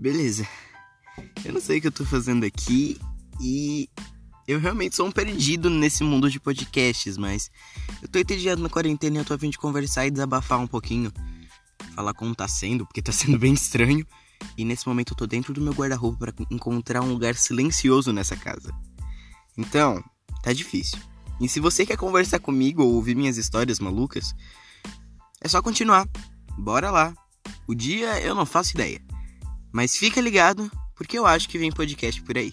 Beleza. Eu não sei o que eu tô fazendo aqui e eu realmente sou um perdido nesse mundo de podcasts, mas eu tô entediado na quarentena e eu tô a fim de conversar e desabafar um pouquinho. Falar como tá sendo, porque tá sendo bem estranho. E nesse momento eu tô dentro do meu guarda-roupa para encontrar um lugar silencioso nessa casa. Então, tá difícil. E se você quer conversar comigo ou ouvir minhas histórias malucas, é só continuar. Bora lá. O dia eu não faço ideia. Mas fica ligado, porque eu acho que vem podcast por aí.